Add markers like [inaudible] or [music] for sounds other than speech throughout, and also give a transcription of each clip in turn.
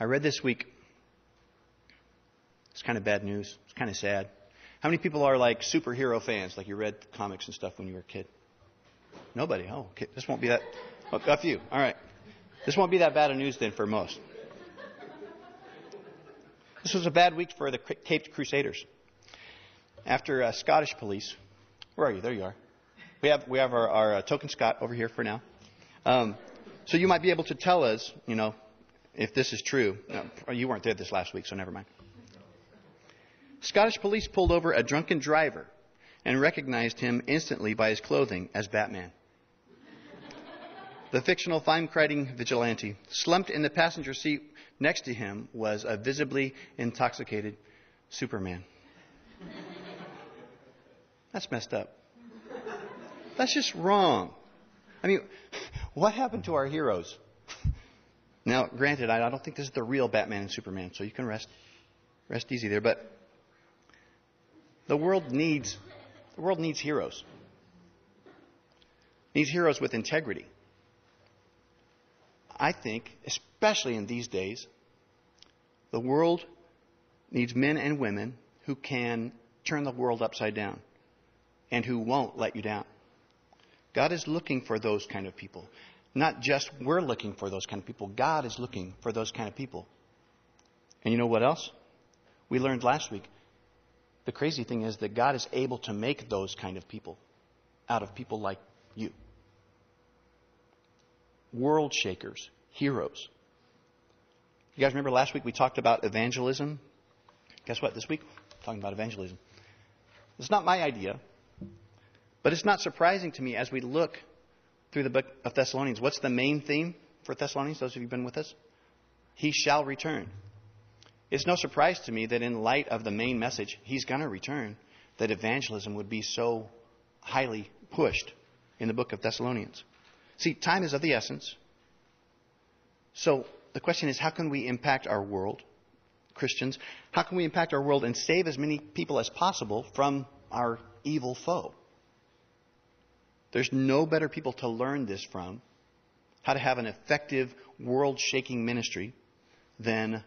I read this week. It's kind of bad news. It's kind of sad. How many people are like superhero fans, like you read comics and stuff when you were a kid? Nobody. Oh, okay. This won't be that. Oh, a few. All right. This won't be that bad of news then for most. This was a bad week for the Caped Crusaders. After uh, Scottish police, where are you? There you are. We have we have our, our uh, token Scot over here for now. Um, so you might be able to tell us, you know, if this is true. No, oh, you weren't there this last week, so never mind. Scottish police pulled over a drunken driver and recognized him instantly by his clothing as Batman. The fictional fine crime vigilante, slumped in the passenger seat next to him, was a visibly intoxicated Superman. That's messed up. That's just wrong. I mean, what happened to our heroes? Now, granted, I don't think this is the real Batman and Superman, so you can rest rest easy there. But the world needs the world needs heroes. Needs heroes with integrity. I think, especially in these days, the world needs men and women who can turn the world upside down and who won't let you down. God is looking for those kind of people. Not just we're looking for those kind of people, God is looking for those kind of people. And you know what else? We learned last week. The crazy thing is that God is able to make those kind of people out of people like you. World shakers, heroes. You guys remember last week we talked about evangelism? Guess what? This week, talking about evangelism. It's not my idea, but it's not surprising to me as we look through the book of Thessalonians. What's the main theme for Thessalonians, those of you who've been with us? He shall return. It's no surprise to me that in light of the main message, he's going to return, that evangelism would be so highly pushed in the book of Thessalonians. See, time is of the essence. So the question is how can we impact our world, Christians? How can we impact our world and save as many people as possible from our evil foe? There's no better people to learn this from, how to have an effective, world shaking ministry, than,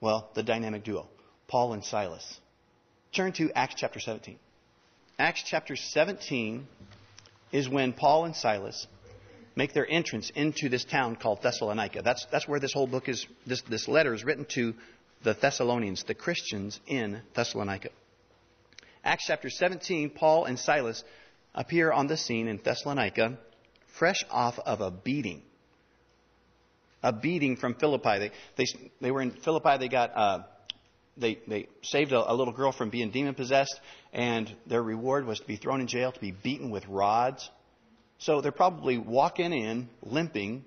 well, the dynamic duo, Paul and Silas. Turn to Acts chapter 17. Acts chapter 17 is when Paul and Silas make their entrance into this town called Thessalonica. That's, that's where this whole book is, this, this letter is written to the Thessalonians, the Christians in Thessalonica. Acts chapter 17, Paul and Silas appear on the scene in Thessalonica, fresh off of a beating. A beating from Philippi. They, they, they were in Philippi, they got. Uh, they, they saved a, a little girl from being demon possessed, and their reward was to be thrown in jail, to be beaten with rods. So they're probably walking in, limping,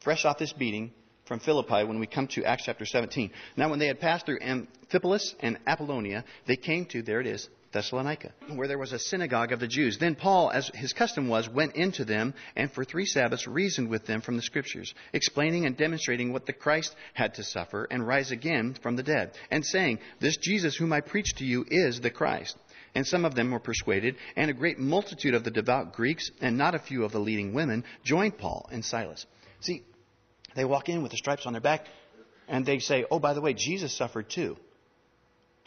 fresh off this beating from Philippi when we come to Acts chapter 17. Now, when they had passed through Amphipolis and Apollonia, they came to, there it is, Thessalonica, where there was a synagogue of the Jews. Then Paul, as his custom was, went into them and for three Sabbaths reasoned with them from the Scriptures, explaining and demonstrating what the Christ had to suffer and rise again from the dead, and saying, This Jesus whom I preach to you is the Christ. And some of them were persuaded, and a great multitude of the devout Greeks, and not a few of the leading women, joined Paul and Silas. See, they walk in with the stripes on their back, and they say, Oh, by the way, Jesus suffered too.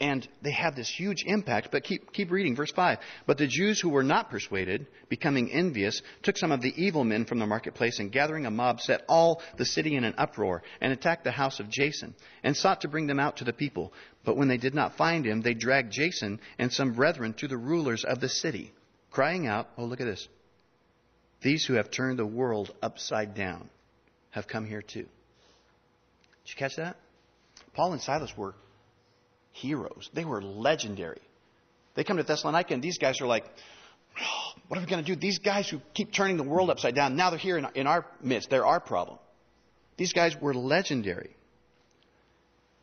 And they have this huge impact. But keep, keep reading, verse 5. But the Jews who were not persuaded, becoming envious, took some of the evil men from the marketplace and gathering a mob set all the city in an uproar and attacked the house of Jason and sought to bring them out to the people. But when they did not find him, they dragged Jason and some brethren to the rulers of the city, crying out, Oh, look at this. These who have turned the world upside down have come here too. Did you catch that? Paul and Silas were heroes. They were legendary. They come to Thessalonica, and these guys are like, oh, what are we going to do? These guys who keep turning the world upside down, now they're here in, in our midst. They're our problem. These guys were legendary.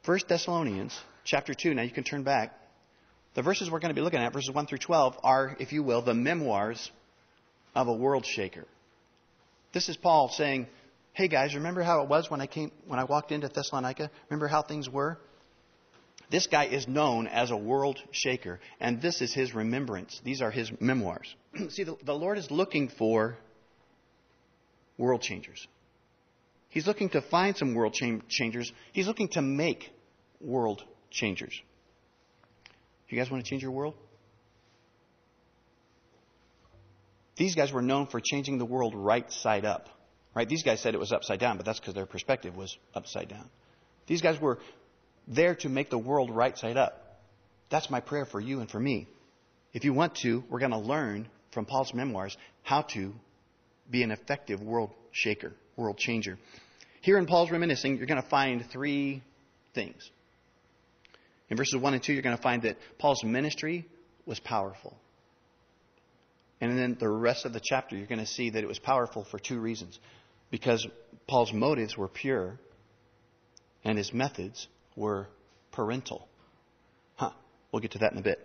First Thessalonians chapter 2, now you can turn back. The verses we're going to be looking at, verses 1 through 12, are, if you will, the memoirs of a world shaker. This is Paul saying, Hey guys, remember how it was when I came when I walked into Thessalonica? Remember how things were? This guy is known as a world shaker, and this is his remembrance. These are his memoirs. [clears throat] See, the, the Lord is looking for world changers. He's looking to find some world changers. He's looking to make world changers. You guys want to change your world? These guys were known for changing the world right side up. Right? These guys said it was upside down, but that's because their perspective was upside down. These guys were there to make the world right side up. That's my prayer for you and for me. If you want to, we're going to learn from Paul's memoirs how to be an effective world shaker, world changer. Here in Paul's reminiscing, you're going to find three things. In verses 1 and 2, you're going to find that Paul's ministry was powerful. And then the rest of the chapter, you're going to see that it was powerful for two reasons. Because Paul's motives were pure and his methods were parental. Huh. We'll get to that in a bit.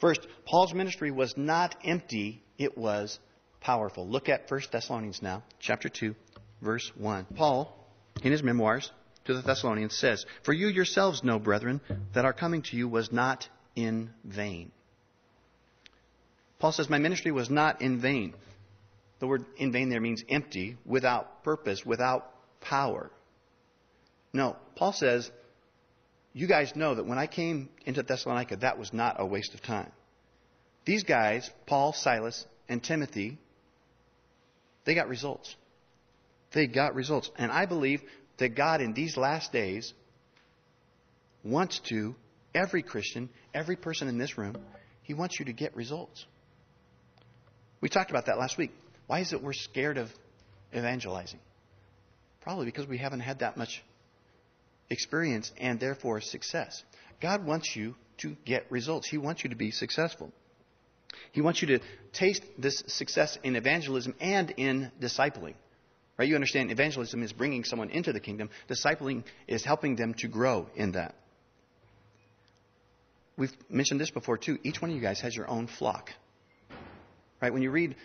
First, Paul's ministry was not empty, it was powerful. Look at 1 Thessalonians now, chapter 2, verse 1. Paul, in his memoirs to the Thessalonians, says, For you yourselves know, brethren, that our coming to you was not in vain. Paul says, My ministry was not in vain. The word in vain there means empty, without purpose, without power. No, Paul says, You guys know that when I came into Thessalonica, that was not a waste of time. These guys, Paul, Silas, and Timothy, they got results. They got results. And I believe that God in these last days wants to, every Christian, every person in this room, He wants you to get results. We talked about that last week. Why is it we're scared of evangelizing? Probably because we haven't had that much experience and therefore success. God wants you to get results. He wants you to be successful. He wants you to taste this success in evangelism and in discipling. Right? You understand evangelism is bringing someone into the kingdom. Discipling is helping them to grow in that. We've mentioned this before too. Each one of you guys has your own flock. Right? When you read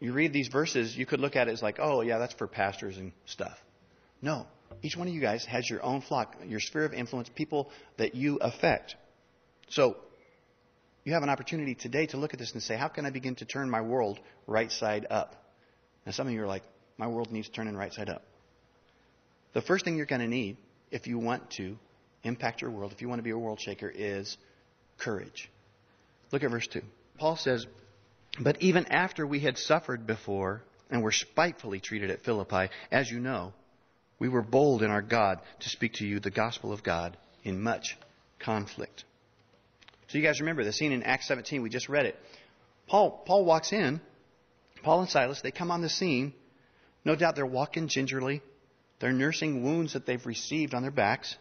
you read these verses, you could look at it as like, oh yeah, that's for pastors and stuff. No. Each one of you guys has your own flock, your sphere of influence, people that you affect. So you have an opportunity today to look at this and say, how can I begin to turn my world right side up? Now, some of you are like, my world needs turning right side up. The first thing you're going to need if you want to impact your world, if you want to be a world shaker, is courage. Look at verse 2. Paul says, But even after we had suffered before and were spitefully treated at Philippi, as you know, we were bold in our God to speak to you the gospel of God in much conflict. So you guys remember the scene in Acts 17, we just read it. Paul, Paul walks in, Paul and Silas, they come on the scene, no doubt they're walking gingerly. They're nursing wounds that they've received on their backs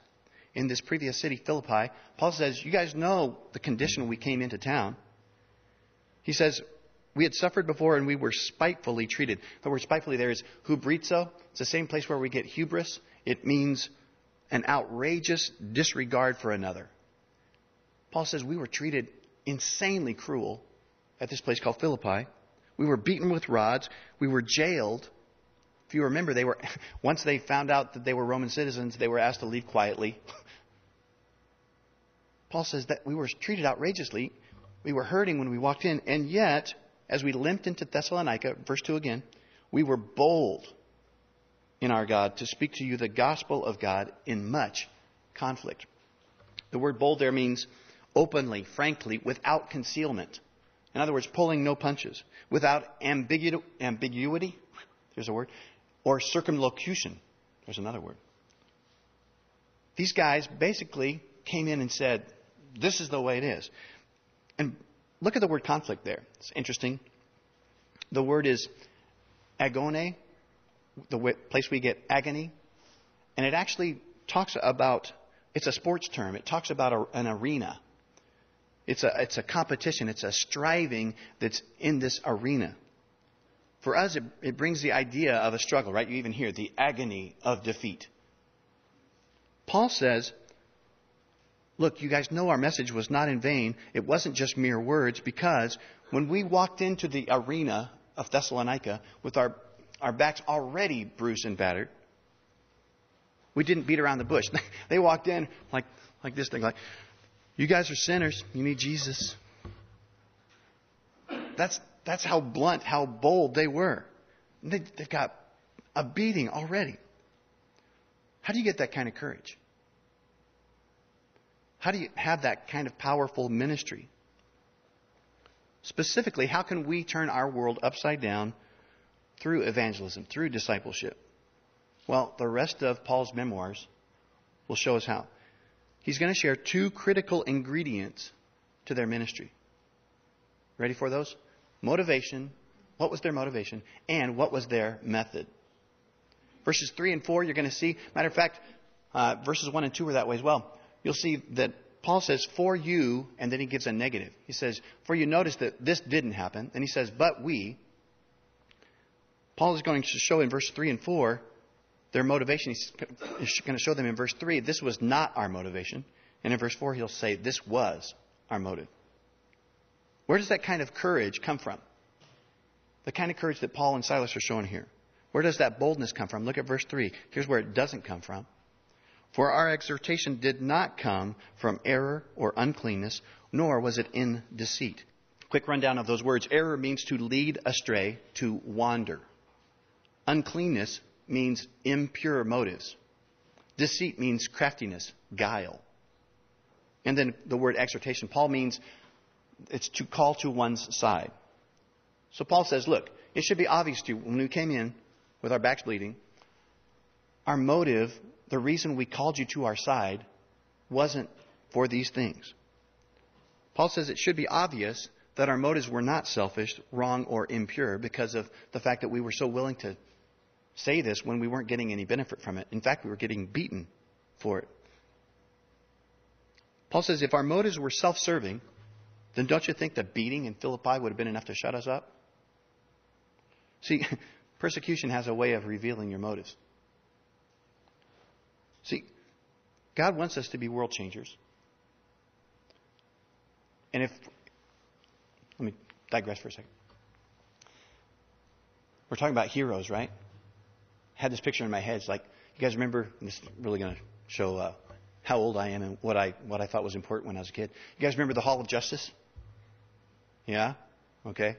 in this previous city, Philippi. Paul says, You guys know the condition we came into town. He says, We had suffered before and we were spitefully treated. The word spitefully there is hubrizo. It's the same place where we get hubris. It means an outrageous disregard for another. Paul says, We were treated insanely cruel at this place called Philippi. We were beaten with rods. We were jailed. If you remember, they were [laughs] once they found out that they were Roman citizens, they were asked to leave quietly. [laughs] Paul says that we were treated outrageously. We were hurting when we walked in, and yet, as we limped into Thessalonica, verse 2 again, we were bold in our God to speak to you the gospel of God in much conflict. The word bold there means openly, frankly, without concealment. In other words, pulling no punches, without ambigu- ambiguity. There's a word or circumlocution. There's another word. These guys basically came in and said, This is the way it is. And look at the word conflict there. It's interesting. The word is agone, the place we get agony. And it actually talks about, it's a sports term, it talks about a, an arena. It's a, it's a competition, it's a striving that's in this arena. For us, it, it brings the idea of a struggle, right? You even hear the agony of defeat. Paul says, Look, you guys know our message was not in vain. It wasn't just mere words because when we walked into the arena of Thessalonica with our, our backs already bruised and battered, we didn't beat around the bush. [laughs] they walked in like, like this thing, like, you guys are sinners. You need Jesus. That's, that's how blunt, how bold they were. They, they've got a beating already. How do you get that kind of courage? How do you have that kind of powerful ministry? Specifically, how can we turn our world upside down through evangelism, through discipleship? Well, the rest of Paul's memoirs will show us how. He's going to share two critical ingredients to their ministry. Ready for those? Motivation. What was their motivation? And what was their method? Verses 3 and 4, you're going to see. Matter of fact, uh, verses 1 and 2 are that way as well. You'll see that Paul says, for you, and then he gives a negative. He says, for you notice that this didn't happen. And he says, but we. Paul is going to show in verse 3 and 4 their motivation. He's going to show them in verse 3 this was not our motivation. And in verse 4, he'll say, this was our motive. Where does that kind of courage come from? The kind of courage that Paul and Silas are showing here. Where does that boldness come from? Look at verse 3. Here's where it doesn't come from. For our exhortation did not come from error or uncleanness, nor was it in deceit. Quick rundown of those words. Error means to lead astray, to wander. Uncleanness means impure motives. Deceit means craftiness, guile. And then the word exhortation, Paul means it's to call to one's side. So Paul says, look, it should be obvious to you when we came in with our backs bleeding, our motive the reason we called you to our side wasn't for these things. Paul says it should be obvious that our motives were not selfish, wrong, or impure because of the fact that we were so willing to say this when we weren't getting any benefit from it. In fact, we were getting beaten for it. Paul says if our motives were self serving, then don't you think the beating in Philippi would have been enough to shut us up? See, [laughs] persecution has a way of revealing your motives. See, God wants us to be world changers. And if, let me digress for a second. We're talking about heroes, right? I had this picture in my head. It's like, you guys remember, this is really going to show uh, how old I am and what I, what I thought was important when I was a kid. You guys remember the Hall of Justice? Yeah? Okay.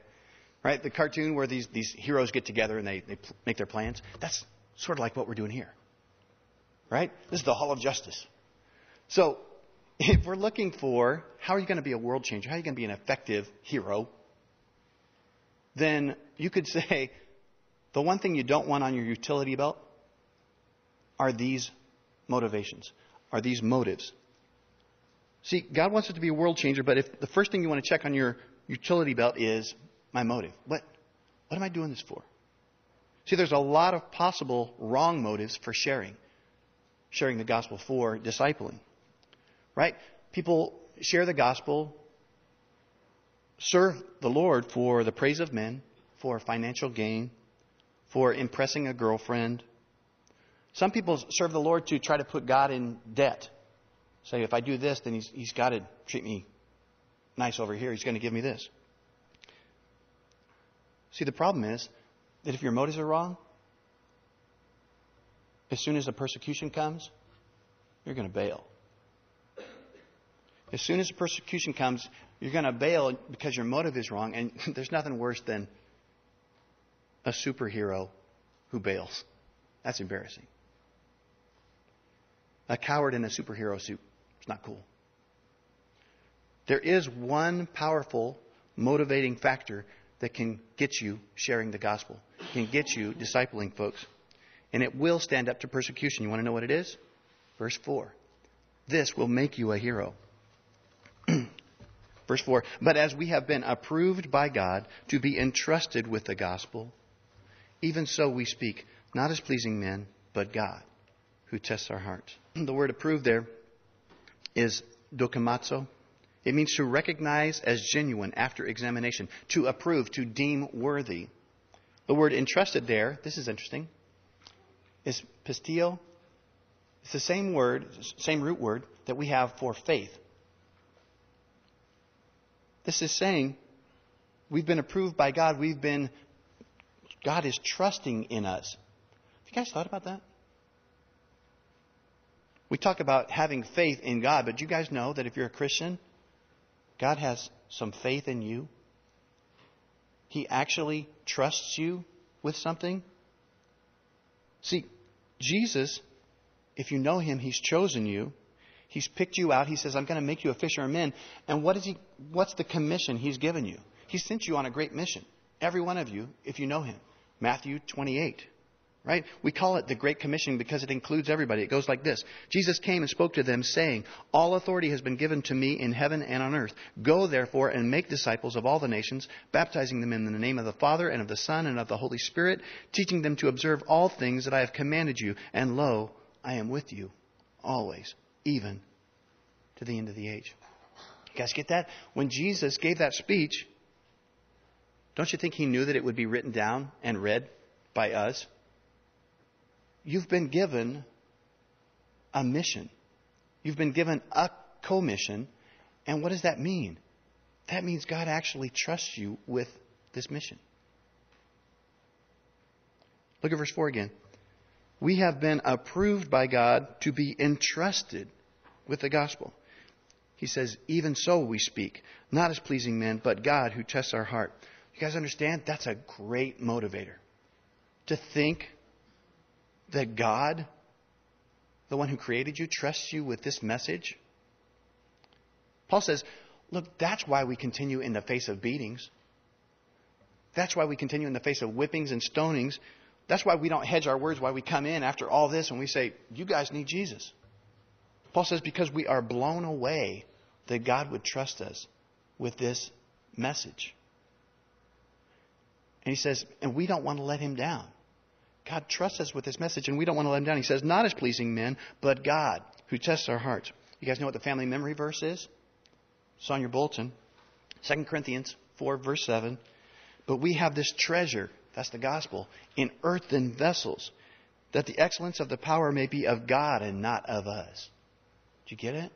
Right? The cartoon where these, these heroes get together and they, they make their plans. That's sort of like what we're doing here. Right? This is the Hall of Justice. So, [laughs] if we're looking for how are you going to be a world changer, how are you going to be an effective hero, then you could [laughs] say the one thing you don't want on your utility belt are these motivations, are these motives. See, God wants us to be a world changer, but if the first thing you want to check on your utility belt is my motive, what, what am I doing this for? See, there's a lot of possible wrong motives for sharing sharing the gospel for discipling. Right? People share the gospel, serve the Lord for the praise of men, for financial gain, for impressing a girlfriend. Some people serve the Lord to try to put God in debt. Say, if I do this, then he's, he's got to treat me nice over here. He's going to give me this. See, the problem is that if your motives are wrong, as soon as the persecution comes, you're going to bail. As soon as the persecution comes, you're going to bail because your motive is wrong, and [laughs] there's nothing worse than a superhero who bails. That's embarrassing. A coward in a superhero suit. It's not cool. There is one powerful motivating factor that can get you sharing the gospel, can get you discipling folks and it will stand up to persecution. You want to know what it is? Verse 4. This will make you a hero. [clears throat] Verse 4 But as we have been approved by God to be entrusted with the gospel, even so we speak, not as pleasing men, but God, who tests our hearts. [clears throat] The word approved there is dokimazo. It means to recognize as genuine after examination, to approve, to deem worthy. The word entrusted there, this is interesting, is pistio. It's the same word, same root word that we have for faith. This is saying we've been approved by God. We've been, God is trusting in us. Have you guys thought about that? We talk about having faith in God, but you guys know that if you're a Christian, God has some faith in you? He actually trusts you with something. See, Jesus if you know him, he's chosen you. He's picked you out. He says, I'm going to make you a fisher of men. And what is he, what's the commission he's given you? He sent you on a great mission. Every one of you, if you know him. Matthew 28. Right? We call it the Great Commission because it includes everybody. It goes like this Jesus came and spoke to them, saying, All authority has been given to me in heaven and on earth. Go, therefore, and make disciples of all the nations, baptizing them in the name of the Father, and of the Son, and of the Holy Spirit, teaching them to observe all things that I have commanded you. And lo, I am with you always, even to the end of the age. You guys get that? When Jesus gave that speech, don't you think he knew that it would be written down and read by us? You've been given a mission. You've been given a commission. And what does that mean? That means God actually trusts you with this mission. Look at verse 4 again. We have been approved by God to be entrusted with the gospel. He says, Even so we speak, not as pleasing men, but God who tests our heart. You guys understand? That's a great motivator. To think that God, the one who created you, trusts you with this message? Paul says, look, that's why we continue in the face of beatings. That's why we continue in the face of whippings and stonings. That's why we don't hedge our words, why we come in after all this and we say, You guys need Jesus. Paul says, Because we are blown away that God would trust us with this message. And he says, And we don't want to let him down. God trusts us with this message, and we don't want to let him down. He says, Not as pleasing men, but God, who tests our hearts. You guys know what the family memory verse is? It's on your bulletin. 2 Corinthians 4, verse 7. But we have this treasure, that's the gospel, in earthen vessels, that the excellence of the power may be of God and not of us. Do you get it?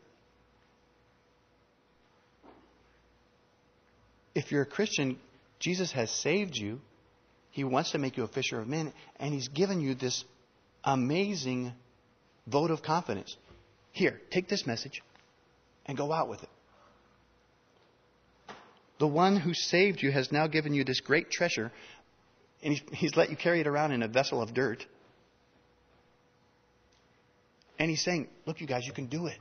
If you're a Christian, Jesus has saved you he wants to make you a fisher of men, and He's given you this amazing vote of confidence. Here, take this message and go out with it. The one who saved you has now given you this great treasure, and he's, let you carry it around in a vessel of dirt. And he's saying, Look, you guys, you can do it.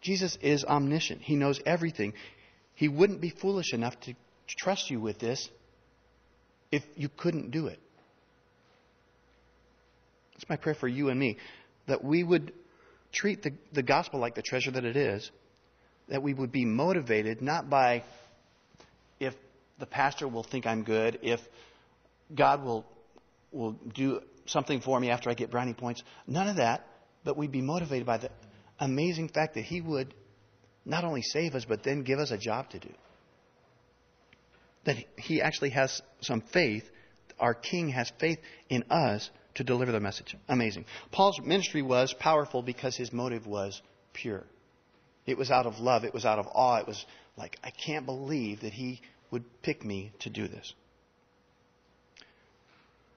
Jesus is omniscient, he knows everything. He wouldn't be foolish enough to trust you with this if you couldn't do it. It's my prayer for you and me that we would treat the, the gospel like the treasure that it is, that we would be motivated not by if the pastor will think I'm good, if God will, will do something for me after I get brownie points. None of that, but we'd be motivated by the amazing fact that He would not only save us, but then give us a job to do that he actually has some faith. Our king has faith in us to deliver the message. Amazing. Paul's ministry was powerful because his motive was pure. It was out of love. It was out of awe. It was like, I can't believe that he would pick me to do this.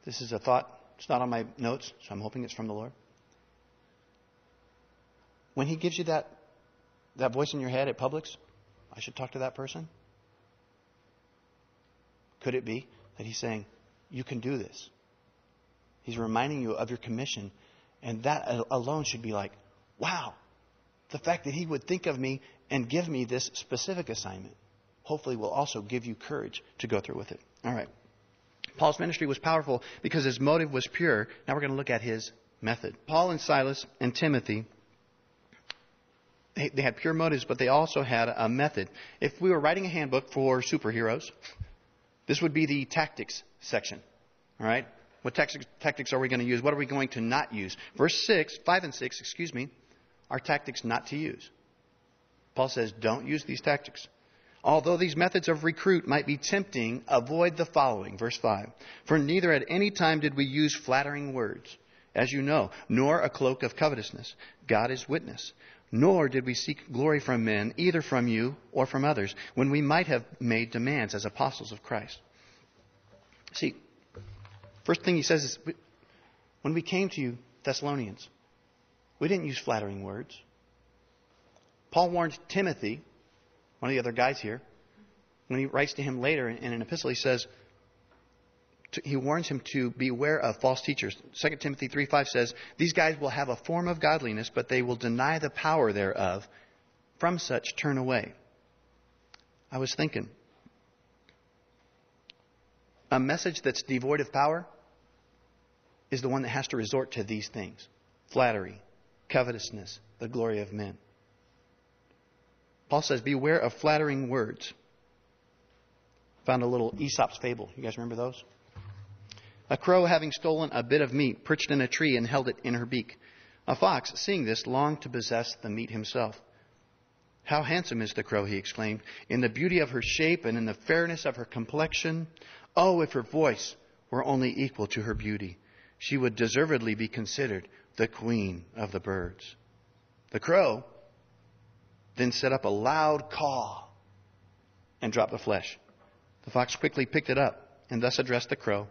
This is a thought. It's not on my notes, so I'm hoping it's from the Lord. When he gives you that, that voice in your head at Publix, I should talk to that person. Could it be that he's saying, You can do this? He's reminding you of your commission. And that alone should be like, Wow, the fact that he would think of me and give me this specific assignment hopefully will also give you courage to go through with it. All right. Paul's ministry was powerful because his motive was pure. Now we're going to look at his method. Paul and Silas and Timothy they, had pure motives, but they also had a method. If we were writing a handbook for superheroes, this would be the tactics section. All right? What tactics are we going to use? What are we going to not use? Verse 6, 5 and 6, excuse me, are tactics not to use. Paul says, don't use these tactics. Although these methods of recruit might be tempting, avoid the following. Verse 5. For neither at any time did we use flattering words, as you know, nor a cloak of covetousness. God is witness. Nor did we seek glory from men, either from you or from others, when we might have made demands as apostles of Christ. See, first thing he says is when we came to you, Thessalonians, we didn't use flattering words. Paul warned Timothy, one of the other guys here, when he writes to him later in an epistle, he says, to, he warns him to beware of false teachers. 2 Timothy 3:5 says, These guys will have a form of godliness, but they will deny the power thereof. From such turn away. I was thinking, a message that's devoid of power is the one that has to resort to these things flattery, covetousness, the glory of men. Paul says, Beware of flattering words. Found a little Aesop's fable. You guys remember those? A crow, having stolen a bit of meat, perched in a tree and held it in her beak. A fox, seeing this, longed to possess the meat himself. How handsome is the crow, he exclaimed, in the beauty of her shape and in the fairness of her complexion. Oh, if her voice were only equal to her beauty, she would deservedly be considered the queen of the birds. The crow then set up a loud caw and dropped the flesh. The fox quickly picked it up and thus addressed the crow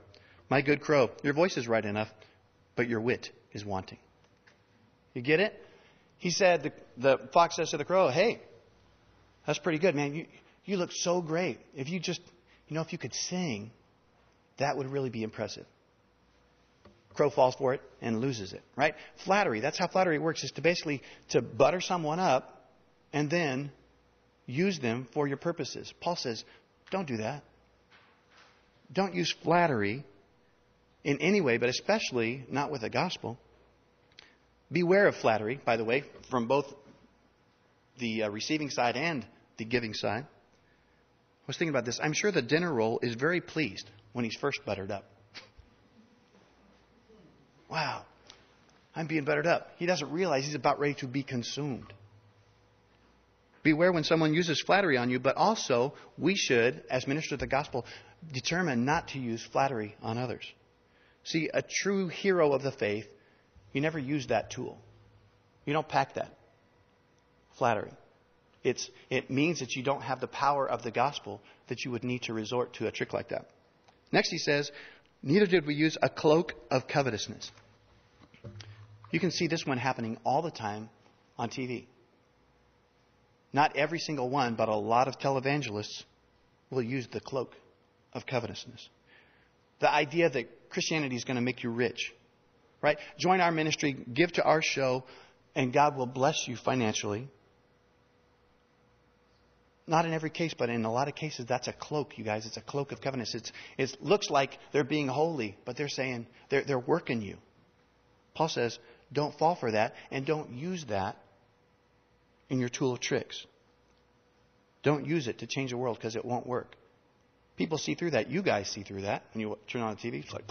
My good crow, your voice is right enough, but your wit is wanting. You get it? He said, the, the fox says to the crow, Hey, that's pretty good, man. You, you look so great. If you just, you know, if you could sing, that would really be impressive. Crow falls for it and loses it, right? Flattery, that's how flattery works, is to basically to butter someone up and then use them for your purposes. Paul says, don't do that. Don't use flattery in any way, but especially not with the gospel. Beware of flattery, by the way, from both the uh, receiving side and the giving side. I was thinking about this. I'm sure the dinner roll is very pleased when he's first buttered up. wow, I'm being buttered up. He doesn't realize he's about ready to be consumed. Beware when someone uses flattery on you, but also we should, as ministers of the gospel, determine not to use flattery on others. See, a true hero of the faith, you never use that tool. You don't pack that. Flattery. It's, it means that you don't have the power of the gospel that you would need to resort to a trick like that. Next, he says, Neither did we use a cloak of covetousness. You can see this one happening all the time on TV. Not every single one, but a lot of televangelists will use the cloak of covetousness. The idea that Christianity is going to make you rich, right? Join our ministry, give to our show, and God will bless you financially. Not in every case, but in a lot of cases, that's a cloak, you guys. It's a cloak of covenants. It's, it looks like they're being holy, but they're saying they're, they're working you. Paul says, don't fall for that and don't use that in your tool of tricks. Don't use it to change the world because it won't work. People see through that. You guys see through that when you turn on the TV. It's like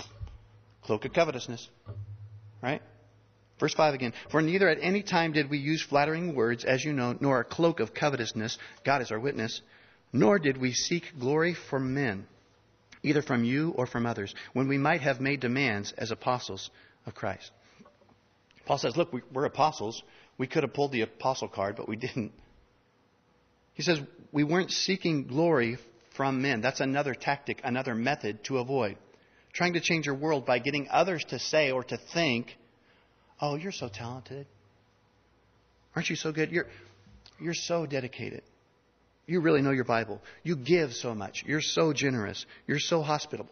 cloak of covetousness, right? Verse 5 again. For neither at any time did we use flattering words, as you know, nor a cloak of covetousness. God is our witness. Nor did we seek glory from men, either from you or from others, when we might have made demands as apostles of Christ. Paul says, Look, we're apostles. We could have pulled the apostle card, but we didn't. He says, We weren't seeking glory from men. That's another tactic, another method to avoid. Trying to change your world by getting others to say or to think, Oh, you're so talented. Aren't you so good? You're, you're so dedicated. You really know your Bible. You give so much. You're so generous. You're so hospitable.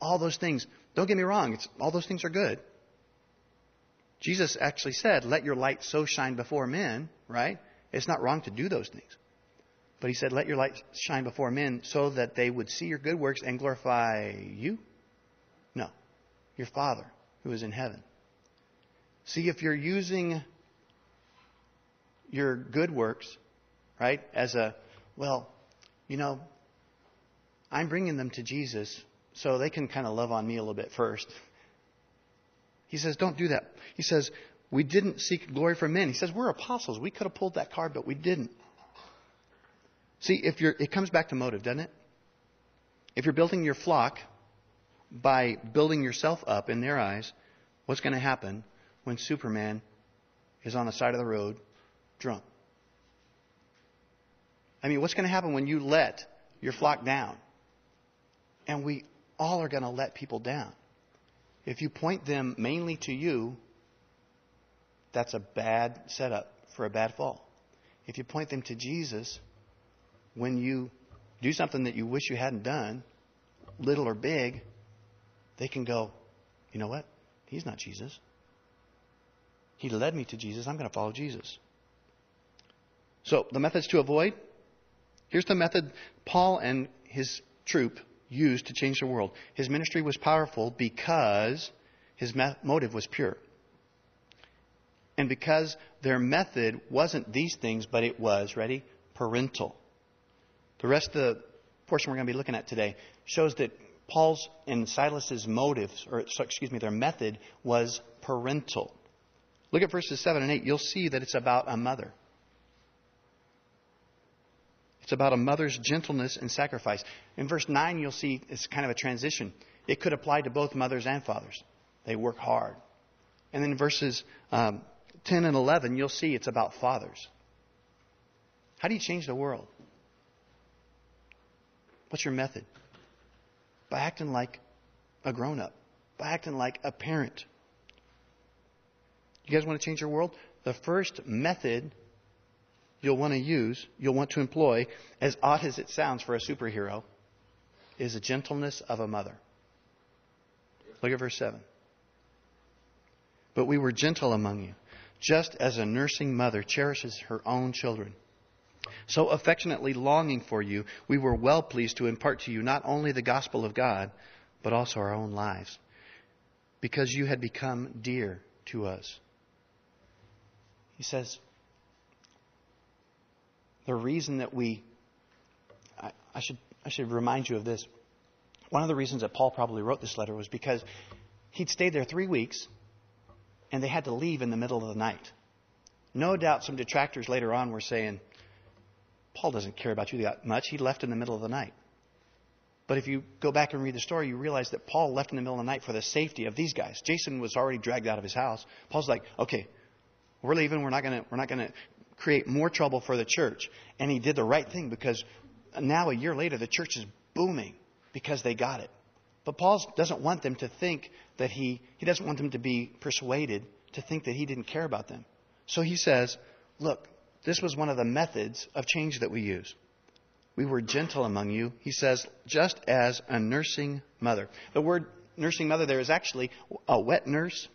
All those things. Don't get me wrong. It's, all those things are good. Jesus actually said, let your light so shine before men, right? It's not wrong to do those things. But he said, let your light shine before men so that they would see your good works and glorify you? No. Your Father who is in heaven. See, if you're using your good works, right, as a, well, you know, I'm bringing them to Jesus so they can kind of love on me a little bit first. He says, don't do that. He says, we didn't seek glory from men. He says, we're apostles. We could have pulled that card, but we didn't. See, if you're, it comes back to motive, doesn't it? If you're building your flock by building yourself up in their eyes, what's going to happen? when Superman is on the side of the road drunk? I mean, what's going to happen when you let your flock down? And we all are going to let people down. If you point them mainly to you, that's a bad setup for a bad fall. If you point them to Jesus, when you do something that you wish you hadn't done, little or big, they can go, you know what? He's not Jesus. He led me to Jesus. I'm going to follow Jesus. So, the methods to avoid here's the method Paul and his troop used to change the world. His ministry was powerful because his motive was pure. And because their method wasn't these things, but it was, ready? Parental. The rest of the portion we're going to be looking at today shows that Paul's and Silas's motives, or excuse me, their method was parental. Look at verses 7 and 8. You'll see that it's about a mother. It's about a mother's gentleness and sacrifice. In verse 9, you'll see it's kind of a transition. It could apply to both mothers and fathers. They work hard. And then verses um, 10 and 11, you'll see it's about fathers. How do you change the world? What's your method? By acting like a grown up, by acting like a parent. You guys want to change your world? The first method you'll want to use, you'll want to employ, as odd as it sounds for a superhero, is the gentleness of a mother. Look at verse 7. But we were gentle among you, just as a nursing mother cherishes her own children. So affectionately longing for you, we were well pleased to impart to you not only the gospel of God, but also our own lives, because you had become dear to us. He says, the reason that we, I, I, should, I should remind you of this. One of the reasons that Paul probably wrote this letter was because he'd stayed there three weeks and they had to leave in the middle of the night. No doubt some detractors later on were saying, Paul doesn't care about you that much. He left in the middle of the night. But if you go back and read the story, you realize that Paul left in the middle of the night for the safety of these guys. Jason was already dragged out of his house. Paul's like, okay, we're leaving. We're not going to, we're not going to create more trouble for the church. And he did the right thing because now a year later, the church is booming because they got it. But Paul doesn't want them to think that he, he doesn't want them to be persuaded to think that he didn't care about them. So he says, look, this was one of the methods of change that we use. We were gentle among you, he says, just as a nursing mother. The word nursing mother there is actually a wet nurse.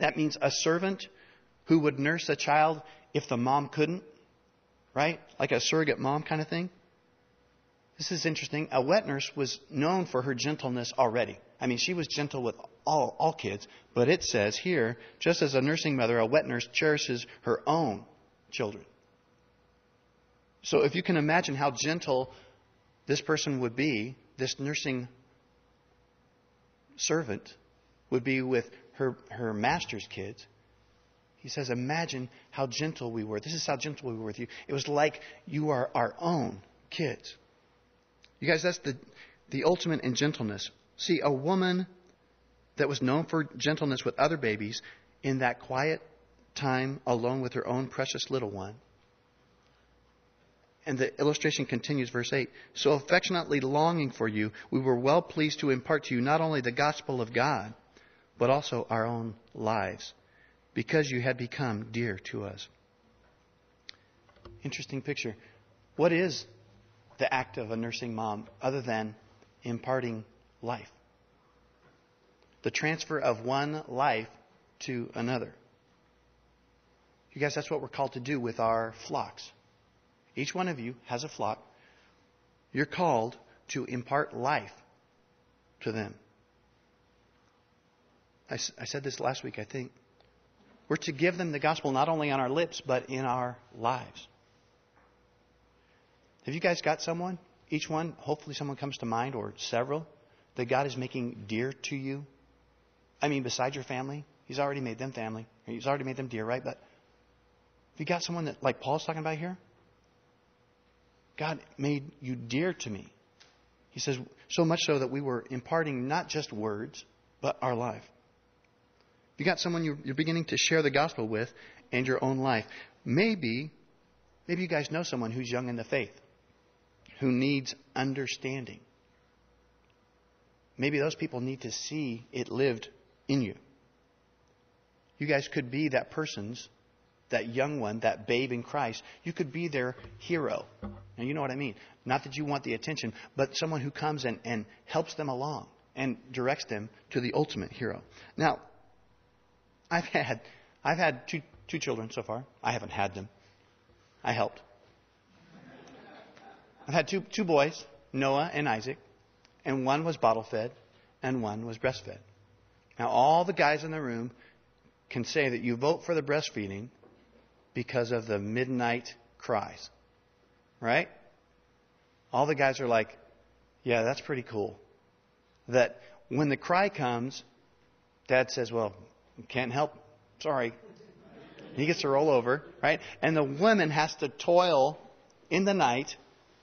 That means a servant who would nurse a child if the mom couldn't, right? Like a surrogate mom kind of thing. This is interesting. A wet nurse was known for her gentleness already. I mean, she was gentle with all, all kids, but it says here, just as a nursing mother, a wet nurse cherishes her own children. So if you can imagine how gentle this person would be, this nursing servant would be with her, her master's kids. He says, Imagine how gentle we were. This is how gentle we were with you. It was like you are our own kids. You guys, that's the, the ultimate in gentleness. See, a woman that was known for gentleness with other babies in that quiet time alone with her own precious little one. And the illustration continues, verse 8. So affectionately longing for you, we were well pleased to impart to you not only the gospel of God, but also our own lives, because you had become dear to us. Interesting picture. What is the act of a nursing mom other than imparting life? The transfer of one life to another. You guys, that's what we're called to do with our flocks. Each one of you has a flock. You're called to impart life to them. I, I said this last week, I think. We're to give them the gospel not only on our lips, but in our lives. Have you guys got someone? Each one, hopefully someone comes to mind, or several, that God is making dear to you? I mean, beside your family, He's already made them family. He's already made them dear, right? But you got someone that, like Paul's talking about here? God made you dear to me. He says, so much so that we were imparting not just words, but our life. You got someone you're, you're beginning to share the gospel with and your own life. Maybe, maybe you guys know someone who's young in the faith, who needs understanding. Maybe those people need to see it lived in you. You guys could be that person's that young one, that babe in Christ, you could be their hero. And you know what I mean. Not that you want the attention, but someone who comes and, and helps them along and directs them to the ultimate hero. Now, I've had I've had two two children so far. I haven't had them. I helped. I've had two two boys, Noah and Isaac, and one was bottle fed and one was breastfed. Now all the guys in the room can say that you vote for the breastfeeding because of the midnight cries. Right? All the guys are like, yeah, that's pretty cool. That when the cry comes, dad says, well, can't help. Sorry. He gets to roll over, right? And the woman has to toil in the night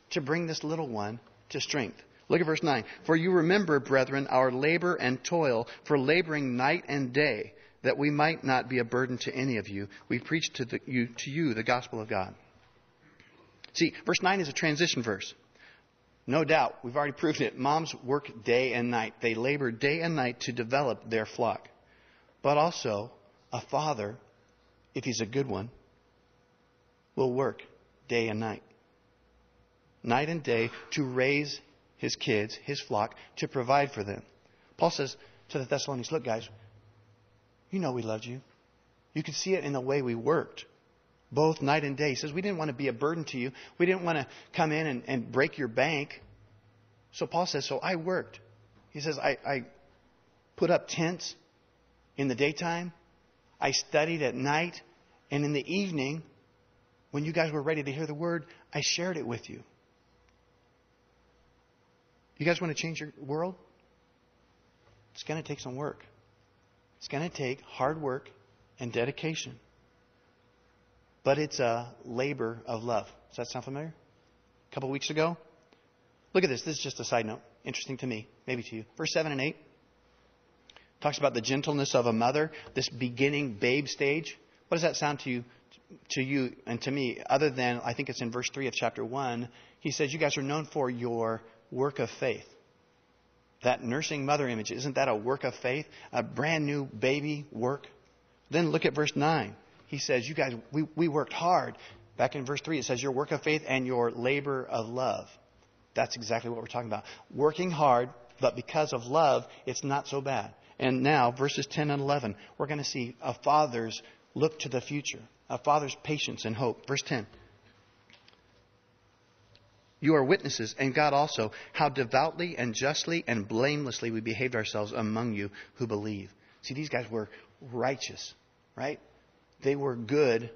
to bring this little one to strength. Look at verse 9. For you remember, brethren, our labor and toil, for laboring night and day, that we might not be a burden to any of you. We preach to, the, you, to you the gospel of God. See, verse 9 is a transition verse. No doubt, we've already proven it. Moms work day and night. They labor day and night to develop their flock. But also, a father, if he's a good one, will work day and night. Night and day to raise his kids, his flock, to provide for them. Paul says to the Thessalonians, Look, guys, you know we loved you. You could see it in the way we worked, both night and day. He says, We didn't want to be a burden to you. We didn't want to come in and, and break your bank. So Paul says, So I worked. He says, I, I put up tents in the daytime, I studied at night, and in the evening, when you guys were ready to hear the word, I shared it with you. You guys want to change your world? It's going to take some work. It's going to take hard work and dedication. But it's a labor of love. Does that sound familiar? A couple weeks ago? Look at this. This is just a side note. Interesting to me, maybe to you. Verse 7 and 8 talks about the gentleness of a mother, this beginning babe stage. What does that sound to you, to you and to me, other than, I think it's in verse 3 of chapter 1, he says, You guys are known for your work of faith. That nursing mother image, isn't that a work of faith? A brand new baby work? Then look at verse 9. He says, You guys, we, we worked hard. Back in verse 3, it says, Your work of faith and your labor of love. That's exactly what we're talking about. Working hard, but because of love, it's not so bad. And now, verses 10 and 11, we're going to see a father's look to the future, a father's patience and hope. Verse 10. You are witnesses, and God also, how devoutly and justly and blamelessly we behaved ourselves among you who believe. See, these guys were righteous, right? They were good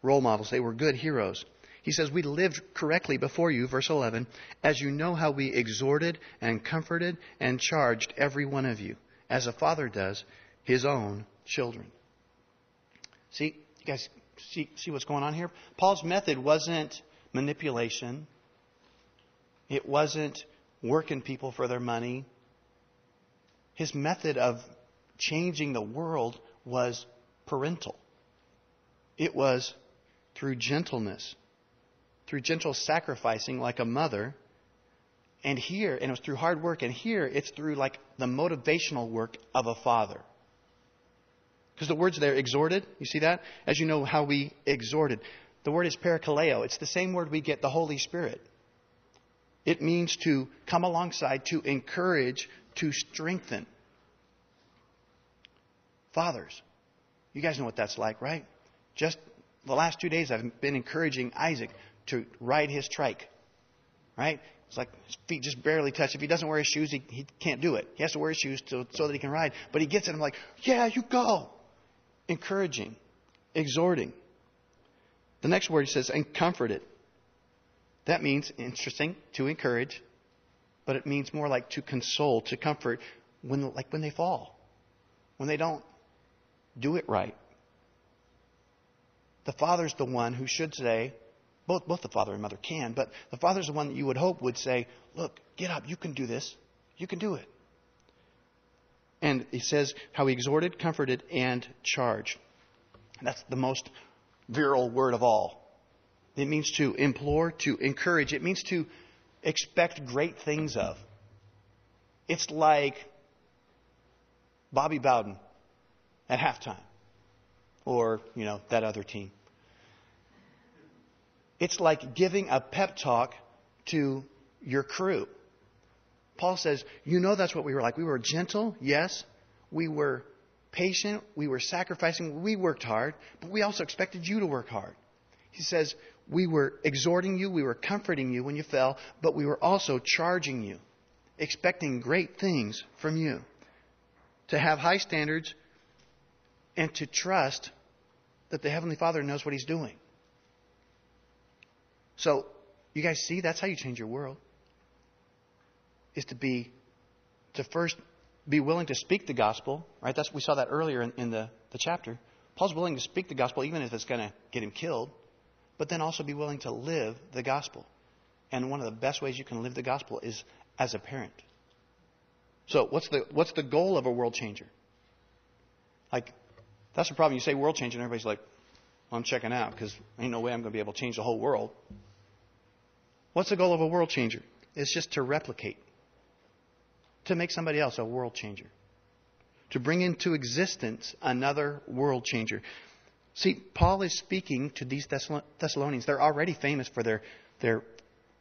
role models. They were good heroes. He says, We lived correctly before you, verse 11, as you know how we exhorted and comforted and charged every one of you, as a father does his own children. See, you guys see, see what's going on here? Paul's method wasn't manipulation, it wasn't working people for their money. His method of changing the world was parental. It was through gentleness, through gentle sacrificing like a mother. And here, and it was through hard work, and here it's through like the motivational work of a father. Because the words there, exhorted, you see that? As you know how we exhorted. The word is parakaleo. It's the same word we get the Holy Spirit. It means to come alongside, to encourage, to strengthen. Fathers, you guys know what that's like, right? Just the last two days, I've been encouraging Isaac to ride his trike, right? It's like his feet just barely touch. If he doesn't wear his shoes, he, he can't do it. He has to wear his shoes to, so that he can ride. But he gets it. I'm like, yeah, you go. Encouraging, exhorting. The next word he says, and comfort it. That means, interesting, to encourage, but it means more like to console, to comfort, when, like when they fall, when they don't do it right. The father's the one who should say, both, both the father and mother can, but the father's the one that you would hope would say, Look, get up, you can do this, you can do it. And he says how he exhorted, comforted, and charged. That's the most virile word of all. It means to implore, to encourage. It means to expect great things of. It's like Bobby Bowden at halftime or, you know, that other team. It's like giving a pep talk to your crew. Paul says, You know that's what we were like. We were gentle, yes. We were patient. We were sacrificing. We worked hard. But we also expected you to work hard. He says, We were exhorting you. We were comforting you when you fell. But we were also charging you, expecting great things from you. To have high standards and to trust that the Heavenly Father knows what He's doing. So, you guys see, that's how you change your world. Is to be, to first be willing to speak the gospel, right? That's, we saw that earlier in, in the, the chapter. Paul's willing to speak the gospel even if it's going to get him killed, but then also be willing to live the gospel. And one of the best ways you can live the gospel is as a parent. So, what's the, what's the goal of a world changer? Like, that's the problem. You say world changer, and everybody's like, well, I'm checking out because ain't no way I'm going to be able to change the whole world. What's the goal of a world changer? It's just to replicate, to make somebody else a world changer, to bring into existence another world changer. See, Paul is speaking to these Thessalonians. They're already famous for their, their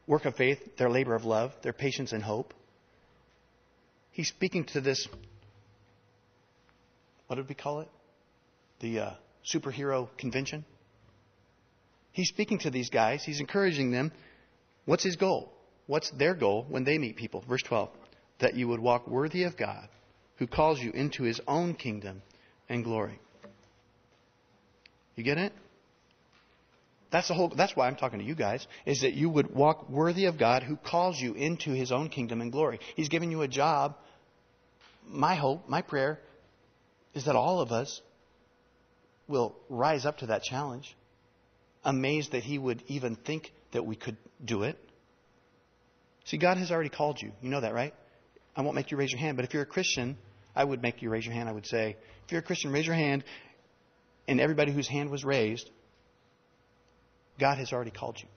work of faith, their labor of love, their patience and hope. He's speaking to this, what did we call it? The uh, superhero convention. He's speaking to these guys. He's encouraging them. What's his goal? What's their goal when they meet people? Verse 12. That you would walk worthy of God, who calls you into his own kingdom and glory. You get it? That's the whole that's why I'm talking to you guys, is that you would walk worthy of God who calls you into his own kingdom and glory. He's giving you a job. My hope, my prayer is that all of us will rise up to that challenge, amazed that he would even think that we could do it. See, God has already called you. You know that, right? I won't make you raise your hand, but if you're a Christian, I would make you raise your hand. I would say, if you're a Christian, raise your hand. And everybody whose hand was raised, God has already called you.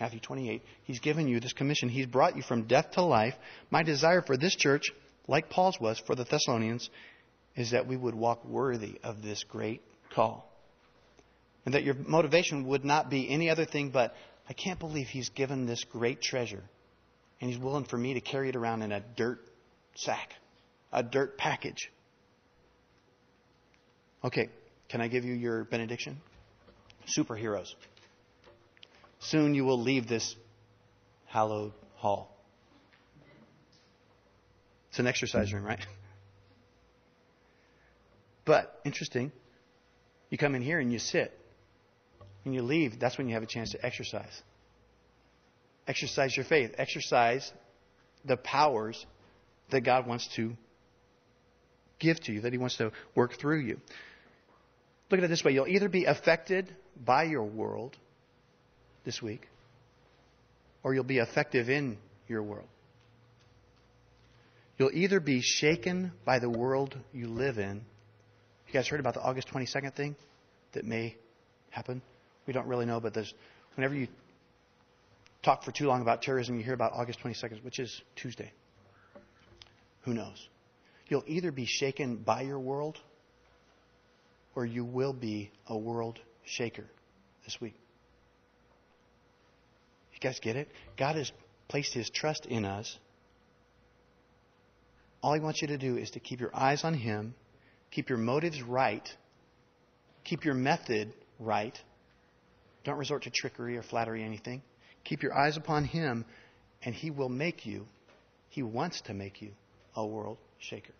Matthew 28. He's given you this commission. He's brought you from death to life. My desire for this church, like Paul's was for the Thessalonians, is that we would walk worthy of this great call. And that your motivation would not be any other thing but, I can't believe he's given this great treasure and he's willing for me to carry it around in a dirt sack, a dirt package. Okay, can I give you your benediction? Superheroes. Soon you will leave this hallowed hall. It's an exercise room, right? But interesting, you come in here and you sit. and you leave, that's when you have a chance to exercise. Exercise your faith. Exercise the powers that God wants to give to you, that He wants to work through you. Look at it this way you'll either be affected by your world this week, or you'll be effective in your world. You'll either be shaken by the world you live in you guys heard about the August 22nd thing that may happen? We don't really know, but there's whenever you talk for too long about terrorism, you hear about August 22nd, which is Tuesday. Who knows? You'll either be shaken by your world or you will be a world shaker this week. You guys get it? God has placed His trust in us. All He wants you to do is to keep your eyes on Him Keep your motives right. Keep your method right. Don't resort to trickery or flattery or anything. Keep your eyes upon Him, and He will make you, He wants to make you a world shaker.